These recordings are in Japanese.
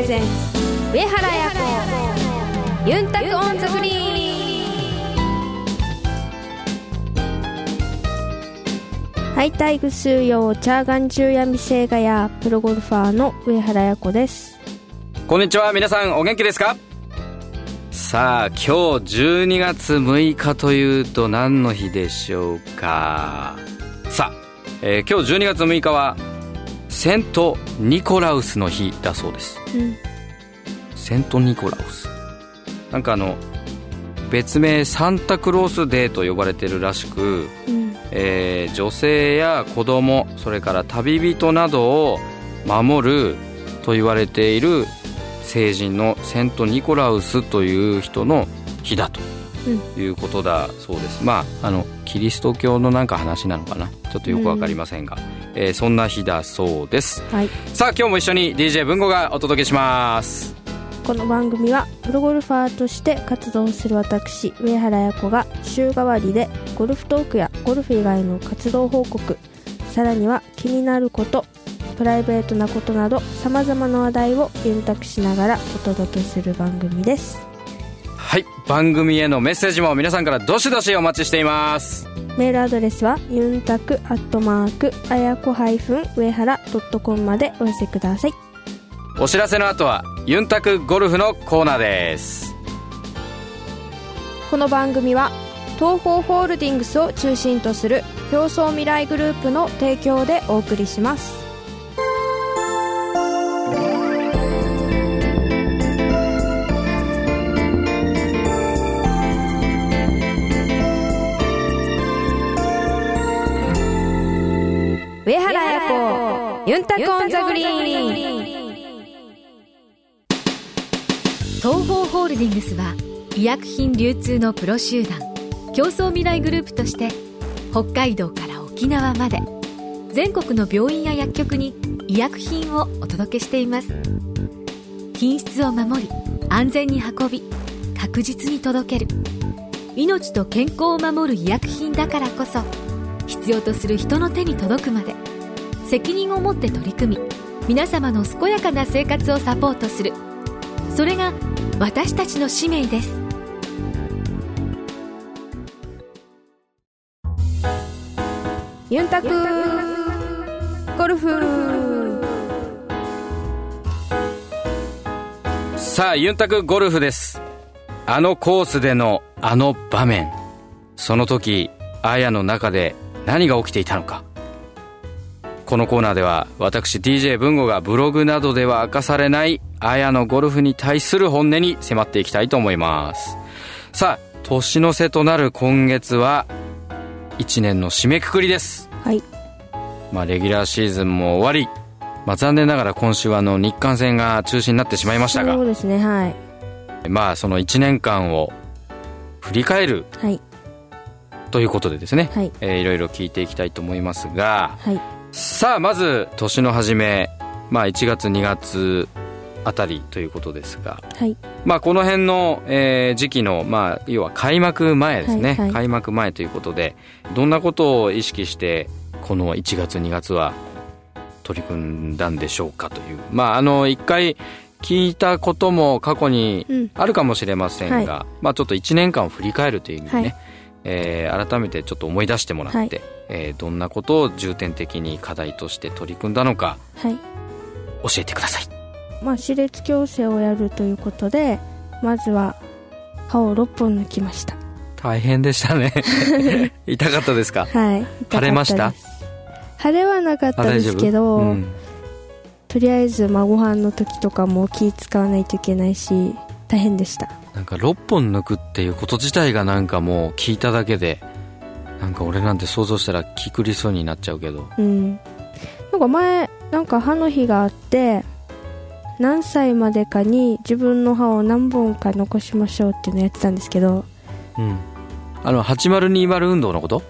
レゼンツ上原彩子ユンタクオンザフリーはいタイグスーヨーチャーガン中闇星画やプロゴルファーの上原彩子です。こんにちは皆さん。お元気ですか？さあ今日12月6日というと何の日でしょうか？さあ、えー、今日12月6日はセント・ニコラウスの日だそうです、うん、セント・ニコラウス。なんかあの別名サンタクロースデーと呼ばれてるらしく、うん、えー、女性や子供それから旅人などを守ると言われている聖人のセント・ニコラウスという人の日だと。いうことだそうです、うん、まああのキリスト教のなんか話なのかな。ちょっとよく分かりませんが、うんえー、そんな日だそうです、はい、さあ今日も一緒に DJ 文吾がお届けします。この番組はプロゴルファーとして活動する私上原彩子が週替わりでゴルフトークやゴルフ以外の活動報告さらには気になることプライベートなことなどさまざまな話題を選択しながらお届けする番組ですはい。番組へのメッセージも皆さんからどしどしお待ちしています。メールアドレスはユンタクアットマークあやこ上原ドットコムまでお寄せください。お知らせの後はユンタクゴルフのコーナーです。この番組は東方ホールディングスを中心とする競争未来グループの提供でお送りしますユンタコンザグリーン。東方ホールディングスは医薬品流通のプロ集団。競争未来グループとして北海道から沖縄まで全国の病院や薬局に医薬品をお届けしています。品質を守り安全に運び確実に届ける。命と健康を守る医薬品だからこそ必要とする人の手に届くまで責任を持って取り組み皆様の健やかな生活をサポートする。それが私たちの使命です。ユンタクゴルフ。さあユンタクゴルフです。あのコースでのあの場面。その時あやの中で何が起きていたのかこのコーナーでは私 DJ 文吾がブログなどでは明かされないあやのゴルフに対する本音に迫っていきたいと思います。さあ年の瀬となる今月は1年の締めくくりです。はい。まあレギュラーシーズンも終わり。まあ残念ながら今週はあの日韓戦が中止になってしまいましたが。そうですねはい。まあその1年間を振り返る、はい、ということでですね、はい。えー、いろいろ聞いていきたいと思いますが、はいさあまず年の初め、まあ、1月2月あたりということですが、はい、まあ、この辺の、えー、時期の、まあ、要は開幕前ですね、はいはい、開幕前ということでどんなことを意識してこの1月2月は取り組んだんでしょうかという。まああの1回聞いたことも過去にあるかもしれませんが、うんはい、まあ、ちょっと1年間を振り返るという意味でね、はい、えー、改めてちょっと思い出してもらって、えー、どんなことを重点的に課題として取り組んだのか、はい、教えてください、まあ、歯列矯正をやるということでまずは歯を6本抜きました。大変でしたね。痛かったですか？はい。腫れました？腫れはなかったですけど、うん、とりあえず、まあ、ご飯の時とかも気使わないといけないし大変でしたなんか6本抜くっていうこと自体がなんかもう聞いただけでなんか俺なんて想像したら気くりそうになっちゃうけど。うん。なんか前なんか歯の日があって何歳までかに自分の歯を何本か残しましょうっていうのやってたんですけど。うん。あの8020運動のこと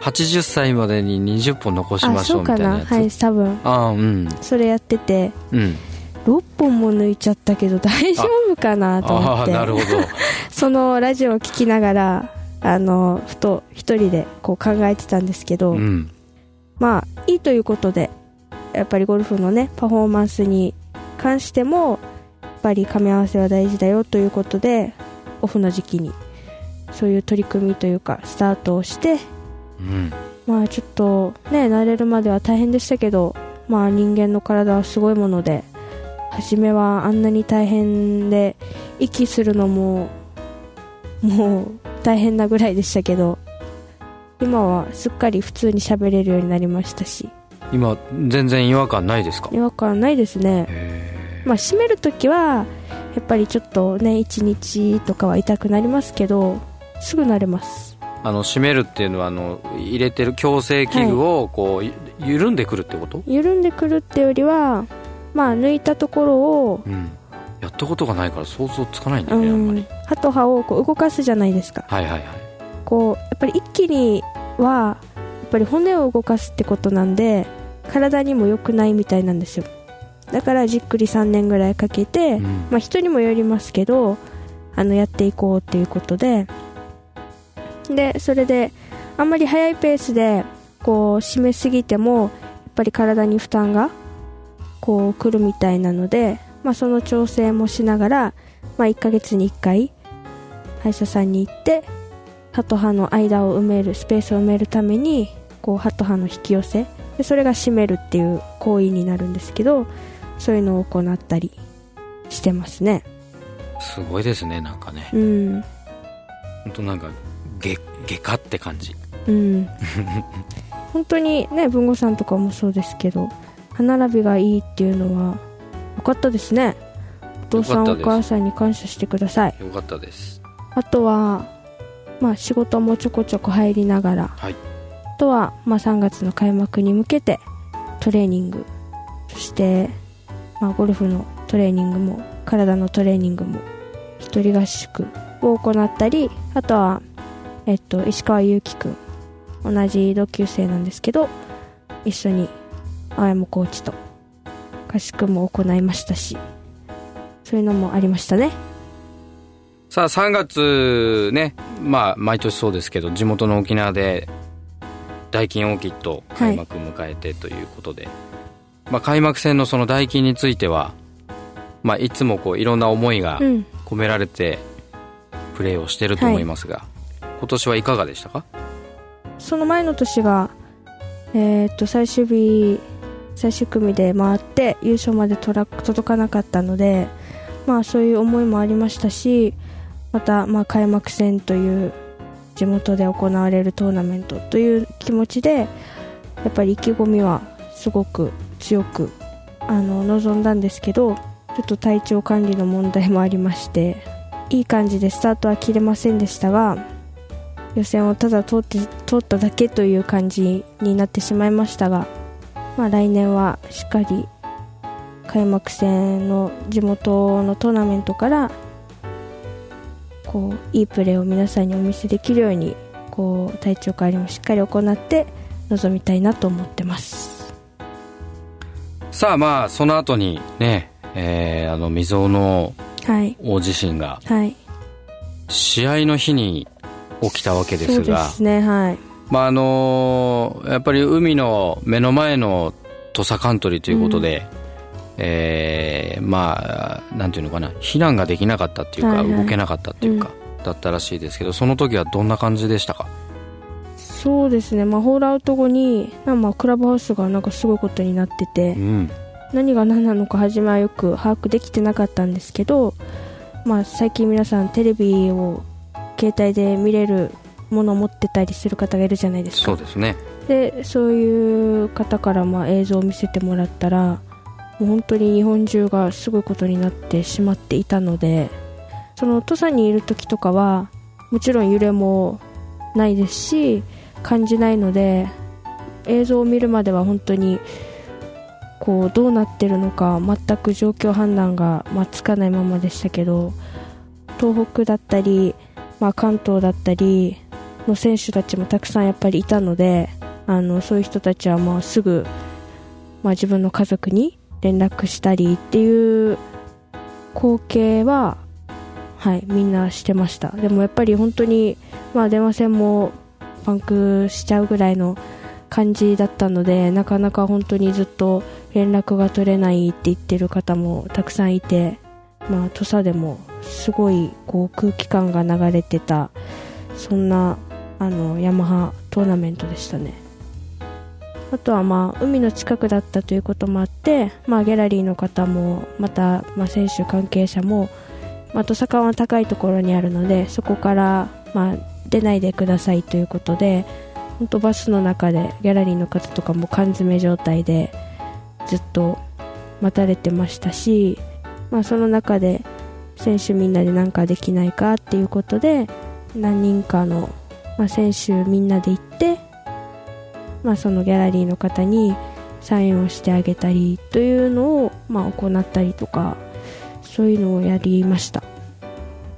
？80歳までに20本残しましょうみたいなやつ？はい多分。ああうん。それやってて。うん6本も抜いちゃったけど大丈夫かなと思って。なるほど。そのラジオを聞きながらあのふと一人でこう考えてたんですけど、うん、まあいいということでやっぱりゴルフのねパフォーマンスに関してもぱり噛み合わせは大事だよということでオフの時期にそういう取り組みというかスタートをしてうん。まあちょっとね慣れるまでは大変でしたけどまあ人間の体はすごいもので初めはあんなに大変で息するのももう大変なぐらいでしたけど今はすっかり普通に喋れるようになりましたし。今全然違和感ないですか？違和感ないですね。へまあ閉めるときはやっぱりちょっとね1日とかは痛くなりますけどすぐ慣れます。あの締めるっていうのはあの入れてる矯正器具をこう、ゆ緩んでくるってこと？緩んでくるってよりはまあ抜いたところをうん。やったことがないから想像つかないんだうよね、あんまんり。歯と歯をこう動かすじゃないですか。はいはいはい。こうやっぱり一気にはやっぱり骨を動かすってことなんで体にも良くないみたいなんですよ。だからじっくり3年ぐらいかけて、うん。まあ、人にもよりますけどあのやっていこうっていうことで。でそれであんまり速いペースでこう締めすぎてもやっぱり体に負担がこう来るみたいなので、まあ、その調整もしながら、まあ、1ヶ月に1回歯医者さんに行って歯と歯の間を埋めるスペースを埋めるためにこう歯と歯の引き寄せでそれが締めるっていう行為になるんですけどそういうのを行ったりしてますね。すごいですねなんかね。うん。本当なんか外外科って感じ。うん。本当にね文吾さんとかもそうですけど歯並びがいいっていうのは良かったですね。お父さんお母さんに感謝してください。よかったです。あとはまあ仕事もちょこちょこ入りながらはい。あとは、まあ、3月の開幕に向けてトレーニングそして、まあ、ゴルフのトレーニングも体のトレーニングも一人合宿を行ったりあとは、えっと、石川祐希君同じ同級生なんですけど一緒に青山コーチと合宿も行いましたしそういうのもありましたね。さあ3月ねまあ毎年そうですけど地元の沖縄で大金オーキッド開幕迎えてということで、まあ、開幕戦のその大金については、まあ、いつもこういろんな思いがうん。込められてプレーをしてると思いますが、今年はいかがでしたか？その前の年が、えーっと最終日最終組で回って優勝までトラック届かなかったので、まあ、そういう思いもありましたしまた、まあ、開幕戦という地元で行われるトーナメントという気持ちでやっぱり意気込みはすごく強くあの臨んだんですけどちょっと体調管理の問題もありましていい感じでスタートは切れませんでしたが予選をただ通って通っただけという感じになってしまいましたが、まあ、来年はしっかり開幕戦の地元のトーナメントからこういいプレーを皆さんにお見せできるようにこう体調管理もしっかり行って臨みたいなと思ってます。さあまあその後にね、えーあの未曾有のはい。大地震がはい。試合の日に起きたわけでそうですがすねはいまああのやっぱり海の目の前の土佐カントリーということで、えーまあなんていうのかな避難ができなかったっていうか、はいはい。動けなかったっていうか、だったらしいですけどその時はどんな感じでしたか？そうですね、まあ、ホールアウト後に、まあ、クラブハウスがなんかすごいことになってて、うん。何が何なのか初めはよく把握できてなかったんですけど、まあ、最近皆さんテレビを携帯で見れるものを持ってたりする方がいるじゃないですか。そうですね。でそういう方からまあ映像を見せてもらったらもう本当に日本中がすごいことになってしまっていたのでその土佐にいる時とかはもちろん揺れもないですし感じないので映像を見るまでは本当にこうどうなってるのか全く状況判断が、まあ、つかないままでしたけど東北だったり、まあ、関東だったりの選手たちもたくさんやっぱりいたのであのそういう人たちはまあすぐ、まあ、自分の家族に連絡したりっていう光景は、はい、みんなしてました。でもやっぱり本当に、まあ、電話線もパンクしちゃうぐらいの感じだったのでなかなか本当にずっと連絡が取れないって言ってる方もたくさんいてまあ、土佐でもすごいこう空気感が流れてたそんなあのヤマハトーナメントでしたね。あとはまあ海の近くだったということもあって、まあ、ギャラリーの方もまた、まあ、選手関係者も、まあ、土佐川は高いところにあるのでそこから、まあ、出ないでくださいということで本当バスの中でギャラリーの方とかも缶詰状態でずっと待たれてましたし、まあ、その中で選手みんなで何かできないかっていうことで何人かの、まあ、選手みんなで行って、まあ、そのギャラリーの方にサインをしてあげたりというのを、まあ、行ったりとかそういうのをやりました。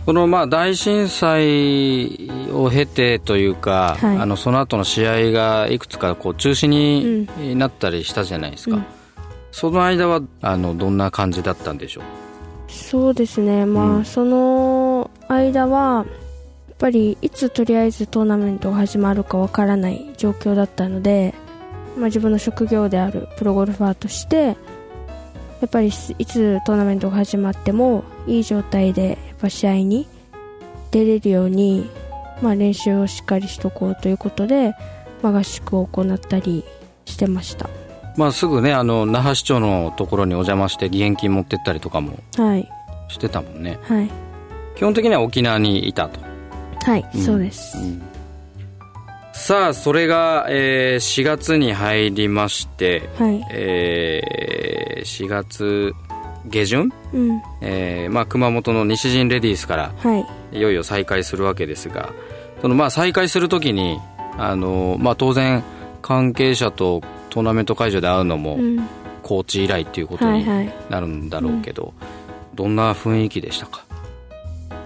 このまあ大震災を経てというか、はい、あのその後の試合がいくつかこう中止になったりしたじゃないですか、うん、その間はあのどんな感じだったんでしょう？そうですね。まあ、うん、その間はぱりいつとりあえずトーナメントが始まるかわからない状況だったので、まあ、自分の職業であるプロゴルファーとしてやっぱりいつトーナメントが始まってもいい状態でやっぱ試合に出れるように、まあ、練習をしっかりしとこうということで、まあ、合宿を行ったりしてました。まあ、すぐねあの那覇市長のところにお邪魔して義援金持ってったりとかもしてたもんね、はい、基本的には沖縄にいたとはい、うん、そうです、うん、さあそれが、えー、4月に入りまして、はい。えー、4月下旬、うん。えーまあ、熊本の西陣レディースから、はい、いよいよ再開するわけですがそのまあ再開するときにあの、まあ、当然関係者とトーナメント会場で会うのも、コーチ以来っていうことになるんだろうけど、どんな雰囲気でしたか？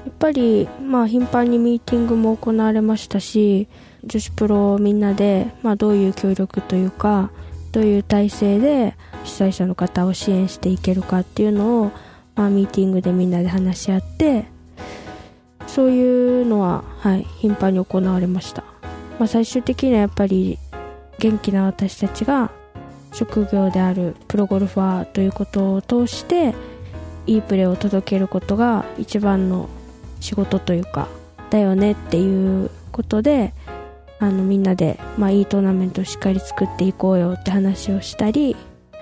やっぱり、まあ、頻繁にミーティングも行われましたし女子プロみんなで、まあ、どういう協力というかどういう体制で被災者の方を支援していけるかっていうのを、まあ、ミーティングでみんなで話し合ってそういうのは、はい、頻繁に行われました、まあ、最終的にはやっぱり元気な私たちが職業であるプロゴルファーということを通していいプレーを届けることが一番の仕事というかだよねっていうことであのみんなで、まあ、いいトーナメントをしっかり作っていこうよって話をしたり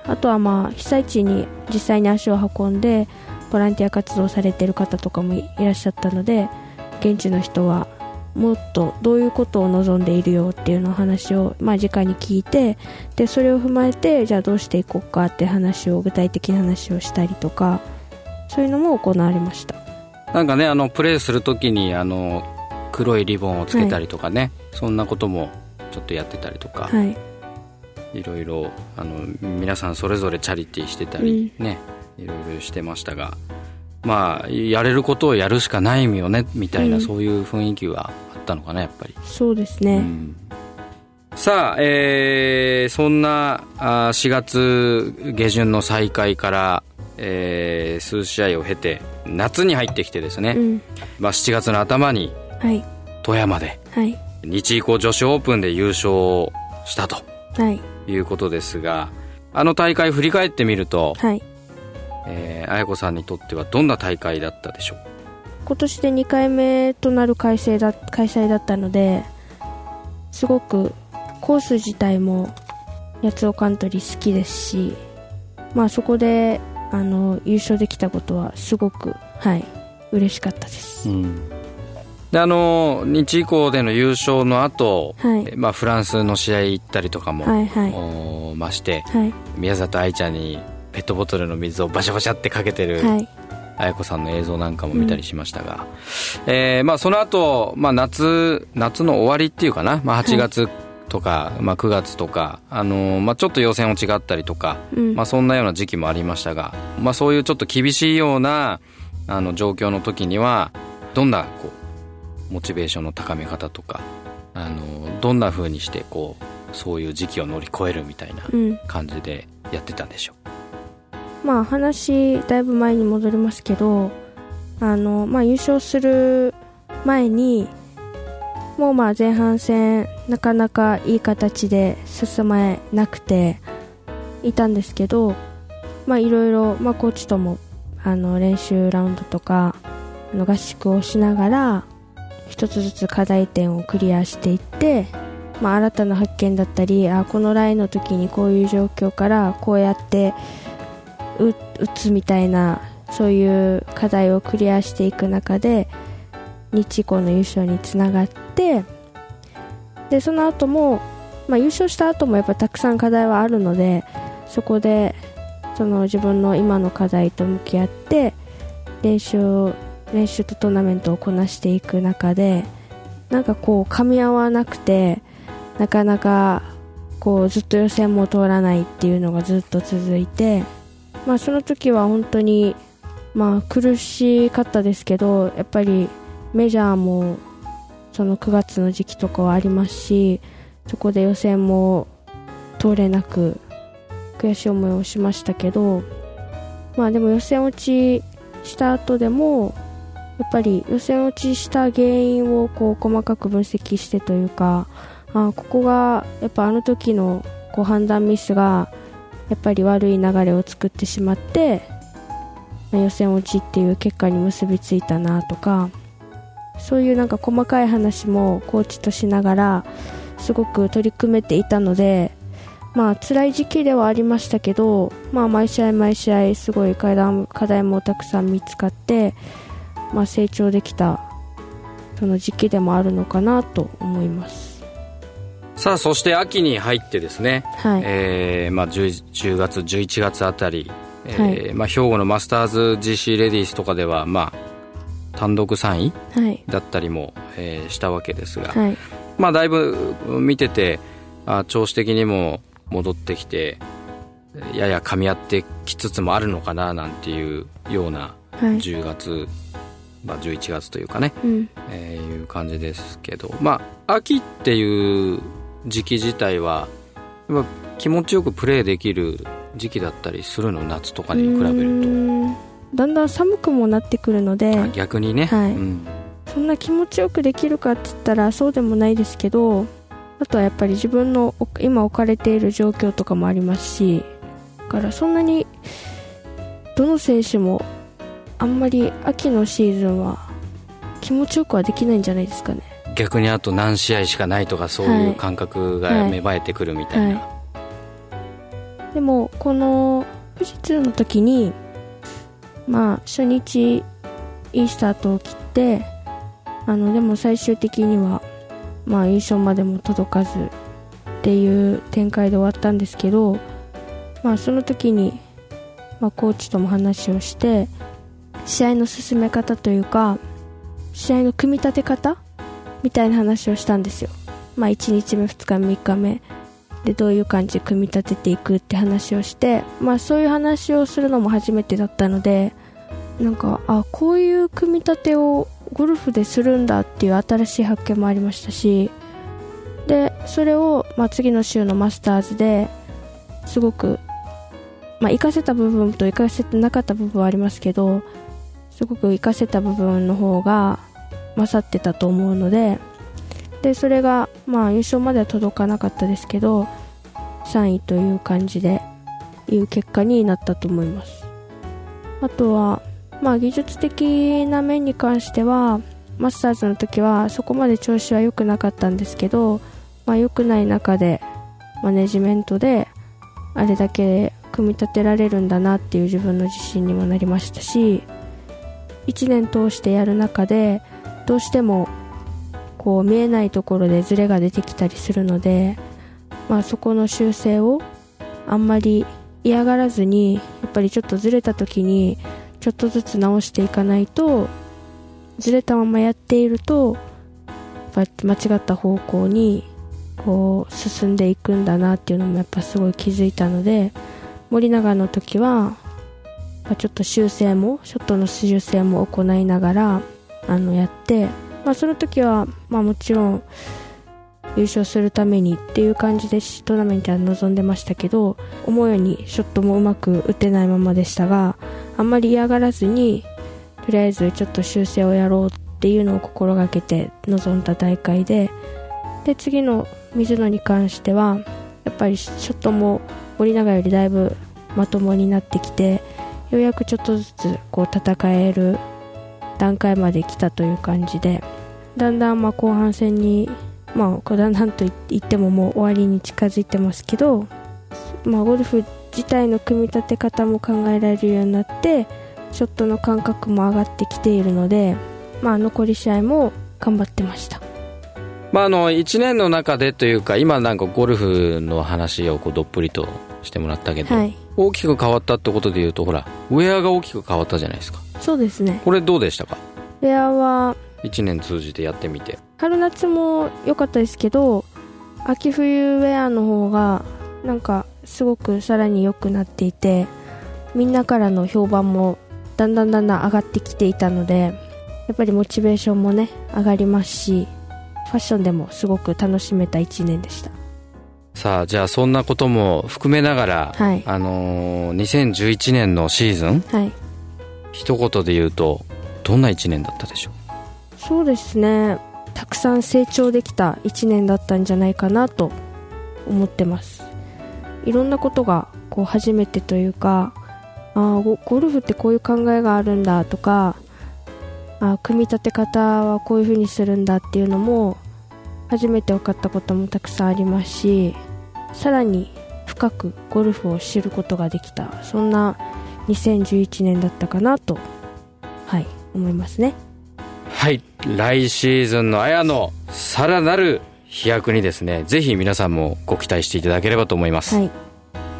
あとはまあ被災地に実際に足を運んでボランティア活動されてる方とかもいらっしゃったので現地の人はもっとどういうことを望んでいるよっていうの話を、まあ、直に聞いてでそれを踏まえてじゃあどうしていこうかって話を具体的な話をしたりとかそういうのも行われました。なんかねあのプレーするときにあの黒いリボンをつけたりとかね、はい、そんなこともちょっとやってたりとか、はい、いろいろあの皆さんそれぞれチャリティーしてたりね、うん、いろいろしてましたがまあやれることをやるしかないよねみたいな、うん、そういう雰囲気はあったのかなやっぱり。そうですね、うん、さあ、えー、そんなあ4月下旬の再開から、えー、数試合を経て夏に入ってきてですね、うん、まあ、7月の頭に富山で、はい、日以降女子オープンで優勝したと、はい、いうことですがあの大会振り返ってみると、はい。えー、綾子さんにとってはどんな大会だったでしょう？今年で2回目となる開催だ開催だったのですごくコース自体も八尾カントリー好きですし、まあ、そこであの優勝できたことはすごくはい嬉しかったです、うん、であの日以降での優勝の後、はい。まあフランスの試合行ったりとかも、はいはい、まして、はい、宮里藍ちゃんにペットボトルの水をバシャバシャってかけてる、はい、綾子さんの映像なんかも見たりしましたが、うん、えー、まあ、その後、まあ夏夏の終わりっていうかな、まあ、8月とか、はい、まあ、9月とか、あのー、まあ、ちょっと予選落ちがあったりとか、うん、まあ、そんなような時期もありましたが、まあ、そういうちょっと厳しいようなあの状況の時にはどんなこうモチベーションの高め方とか、あのー、どんなふうにしてこうそういう時期を乗り越えるみたいな感じでやってたんでしょう、まあ話だいぶ前に戻りますけどあの、まあ、優勝する前にもうまあ前半戦なかなかいい形で進めなくていたんですけどまあいろいろ、まあ、コーチともあの練習ラウンドとかの合宿をしながら一つずつ課題点をクリアしていって、まあ、新たな発見だったりあこのラインの時にこういう状況からこうやって打つみたいなそういう課題をクリアしていく中で日以降の優勝につながってでその後も、まあ、優勝した後もやっぱたくさん課題はあるのでそこでその自分の今の課題と向き合って練習練習とトーナメントをこなしていく中でなんかこう噛み合わなくてなかなかこうずっと予選も通らないっていうのがずっと続いて、まあ、その時は本当に、まあ、苦しかったですけどやっぱりメジャーもその9月の時期とかはありますしそこで予選も通れなく悔しい思いをしましたけど、まあ、でも予選落ちした後でもやっぱり予選落ちした原因をこう細かく分析してというかあここがやっぱあの時のこう判断ミスがやっぱり悪い流れを作ってしまってまあ予選落ちっていう結果に結びついたなとかそういうなんか細かい話もコーチとしながらすごく取り組めていたのでまあ辛い時期ではありましたけど、まあ、毎試合毎試合すごい課題課題もたくさん見つかって、まあ、成長できたその時期でもあるのかなと思います。さあそして秋に入ってですね、はい、えーまあ、10, 10月11月あたり、えーはまあ、兵庫のマスターズ GC レディースとかでは、まあ、単独3位はい。だったりも、えーしたわけですが、はい。まあ、だいぶ見ててあ調子的にも戻ってきてやや噛み合ってきつつもあるのかななんていうようなはい。10月、まあ、11月というかね、うん。えーいう感じですけどまあ秋っていう時期自体は気持ちよくプレーできる時期だったりするの夏とかに比べうるーんだんだん寒くもなってくるので逆にね、はい。うん。そんな気持ちよくできるかって言ったらそうでもないですけどあとはやっぱり自分のお今置かれている状況とかもありますしだからそんなにどの選手もあんまり秋のシーズンは気持ちよくはできないんじゃないですかね。逆にあと何試合しかないとかそういう感覚が芽生えてくるみたいな、はでもこの富士通の時にまあ初日いいスタートを切ってあのでも最終的にはまあ優勝までも届かずっていう展開で終わったんですけどまあその時に、まあ、コーチとも話をして試合の進め方というか試合の組み立て方みたいな話をしたんですよ。まあ1日目2日目3日目でどういう感じで組み立てていくって話をして、まあ、そういう話をするのも初めてだったのでなんかあこういう組み立てをゴルフでするんだっていう新しい発見もありましたしでそれを、まあ、次の週のマスターズですごく、まあ、活かせた部分と活かせてなかった部分はありますけどすごく活かせた部分の方が勝ってたと思うのででそれが、まあ、優勝までは届かなかったですけど3位という感じでいう結果になったと思います。あとは、まあ、技術的な面に関してはマスターズの時はそこまで調子は良くなかったんですけど、まあ、良くない中でマネジメントであれだけ組み立てられるんだなっていう自分の自信にもなりましたし1年通してやる中でどうしてもこう見えないところでズレが出てきたりするので、まあ、そこの修正をあんまり嫌がらずにやっぱりちょっとずれた時にちょっとずつ直していかないとずれたままやっていると間違った方向にこう進んでいくんだなっていうのもやっぱすごい気づいたので森永の時はちょっと修正もショットの修正も行いながらあのやってまあ、その時は、まあ、もちろん優勝するためにっていう感じでトーナメントは臨んでましたけど思うようにショットもうまく打てないままでしたがあんまり嫌がらずにとりあえずちょっと修正をやろうっていうのを心がけて臨んだ大会でで次の水野に関してはやっぱりショットも森永よりだいぶまともになってきてようやくちょっとずつこう戦える段階まで来たという感じでだんだんまあ後半戦にまあだんだんと言ってももう終わりに近づいてますけど、まあ、ゴルフ自体の組み立て方も考えられるようになってショットの感覚も上がってきているので、まあ、残り試合も頑張ってました。まあ、あの1年の中でというか今なんかゴルフの話をこうどっぷりとしてもらったけど、はい、大きく変わったってことでいうとほらウェアが大きく変わったじゃないですか。そうですね。これどうでしたか？ウェアは1年通じてやってみて。春夏も良かったですけど秋冬ウェアの方がなんかすごくさらに良くなっていてみんなからの評判もだんだんだんだん上がってきていたのでやっぱりモチベーションもね上がりますしファッションでもすごく楽しめた1年でしたさあじゃあそんなことも含めながら、はい、あのー、2011年のシーズン、はい、一言で言うとどんな1年だったでしょう？そうですね。たくさん成長できた1年だったんじゃないかなと思ってます。いろんなことがこう初めてというかあゴゴルフってこういう考えがあるんだとかあ組み立て方はこういう風にするんだっていうのも初めて分かったこともたくさんありますしさらに深くゴルフを知ることができたそんな2011年だったかなとはい思いますね。はい来シーズンの綾のさらなる飛躍にですねぜひ皆さんもご期待していただければと思います、はい、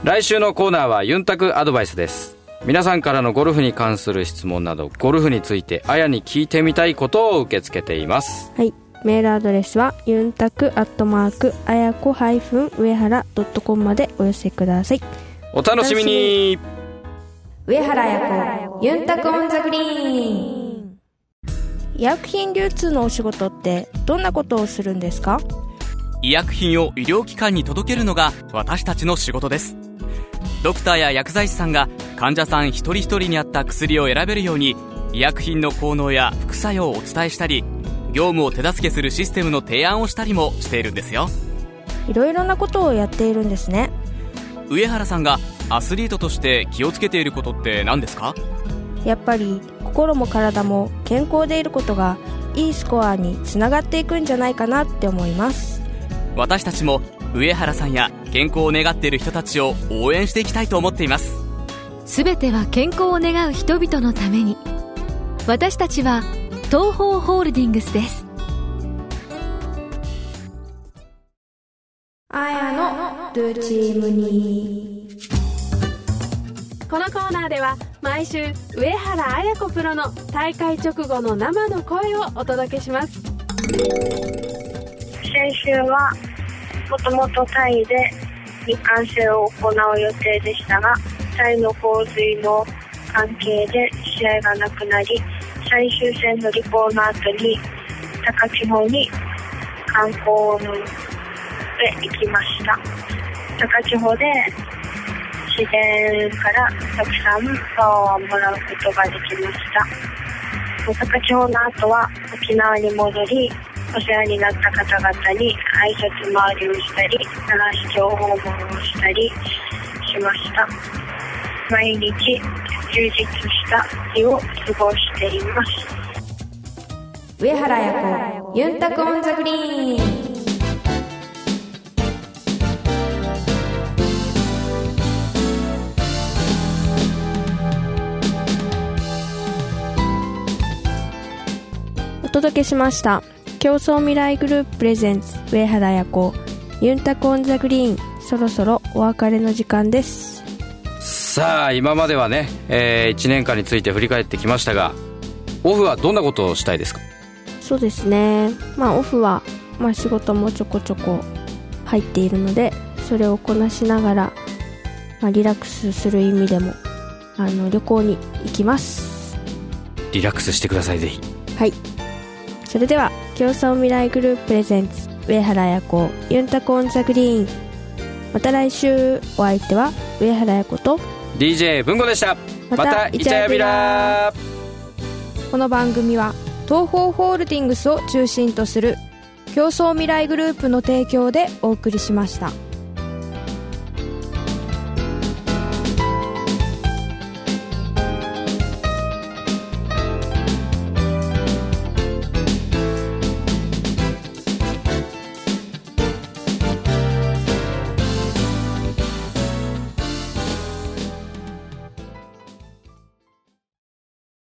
来週のコーナーはユンタクアドバイスです。皆さんからのゴルフに関する質問などゴルフについてあやに聞いてみたいことを受け付けています。はいメールアドレスはユンタクアットマークあやこ上原ドットコムまでお寄せください。お楽しみに。上原彩子ユンタクオンザグリーン。医薬品流通のお仕事ってどんなことをするんですか？医薬品を医療機関に届けるのが私たちの仕事です。ドクターや薬剤師さんが患者さん一人一人に合った薬を選べるように医薬品の効能や副作用をお伝えしたり業務を手助けするシステムの提案をしたりもしているんですよ。いろいろなことをやっているんですね。上原さんがアスリートとして気をつけていることって何ですか？やっぱり心も体も健康でいることがいいスコアにつながっていくんじゃないかなって思います。私たちも上原さんや健康を願っている人たちを応援していきたいと思っています。全ては健康を願う人々のために。私たちは東方ホールディングスです。あやのルチームに。このコーナーでは毎週上原綾子プロの大会直後の生の声をお届けします。先週はもともとタイで日韓戦を行う予定でしたがタイの洪水の関係で試合がなくなり最終戦のリポーの後に高千穂に観光で行きました。高千穂で自然からたくさんパワーをもらうことができました。高千穂の後は沖縄に戻りお世話になった方々に挨拶回りをしたり奈良市長訪問をしたりしました。毎日充実した日を過ごしています。上原彩子ゆんたく on the Green。お届けしました。共創未来グループ presents 上原彩子ゆんたく on the Green。そろそろお別れの時間ですさあ今まではね、えー、1年間について振り返ってきましたがオフはどんなことをしたいですか？そうですね。まあオフは、まあ、仕事もちょこちょこ入っているのでそれをこなしながら、まあ、リラックスする意味でもあの旅行に行きます。リラックスしてくださいぜひ。はい。それでは競争未来グループプレゼンツ上原彩子ユンタコオンザグリーン。また来週。お相手は上原彩子と DJ 文吾でしたまたイチャヤビラこの番組は東方ホールディングスを中心とする競争未来グループの提供でお送りしました。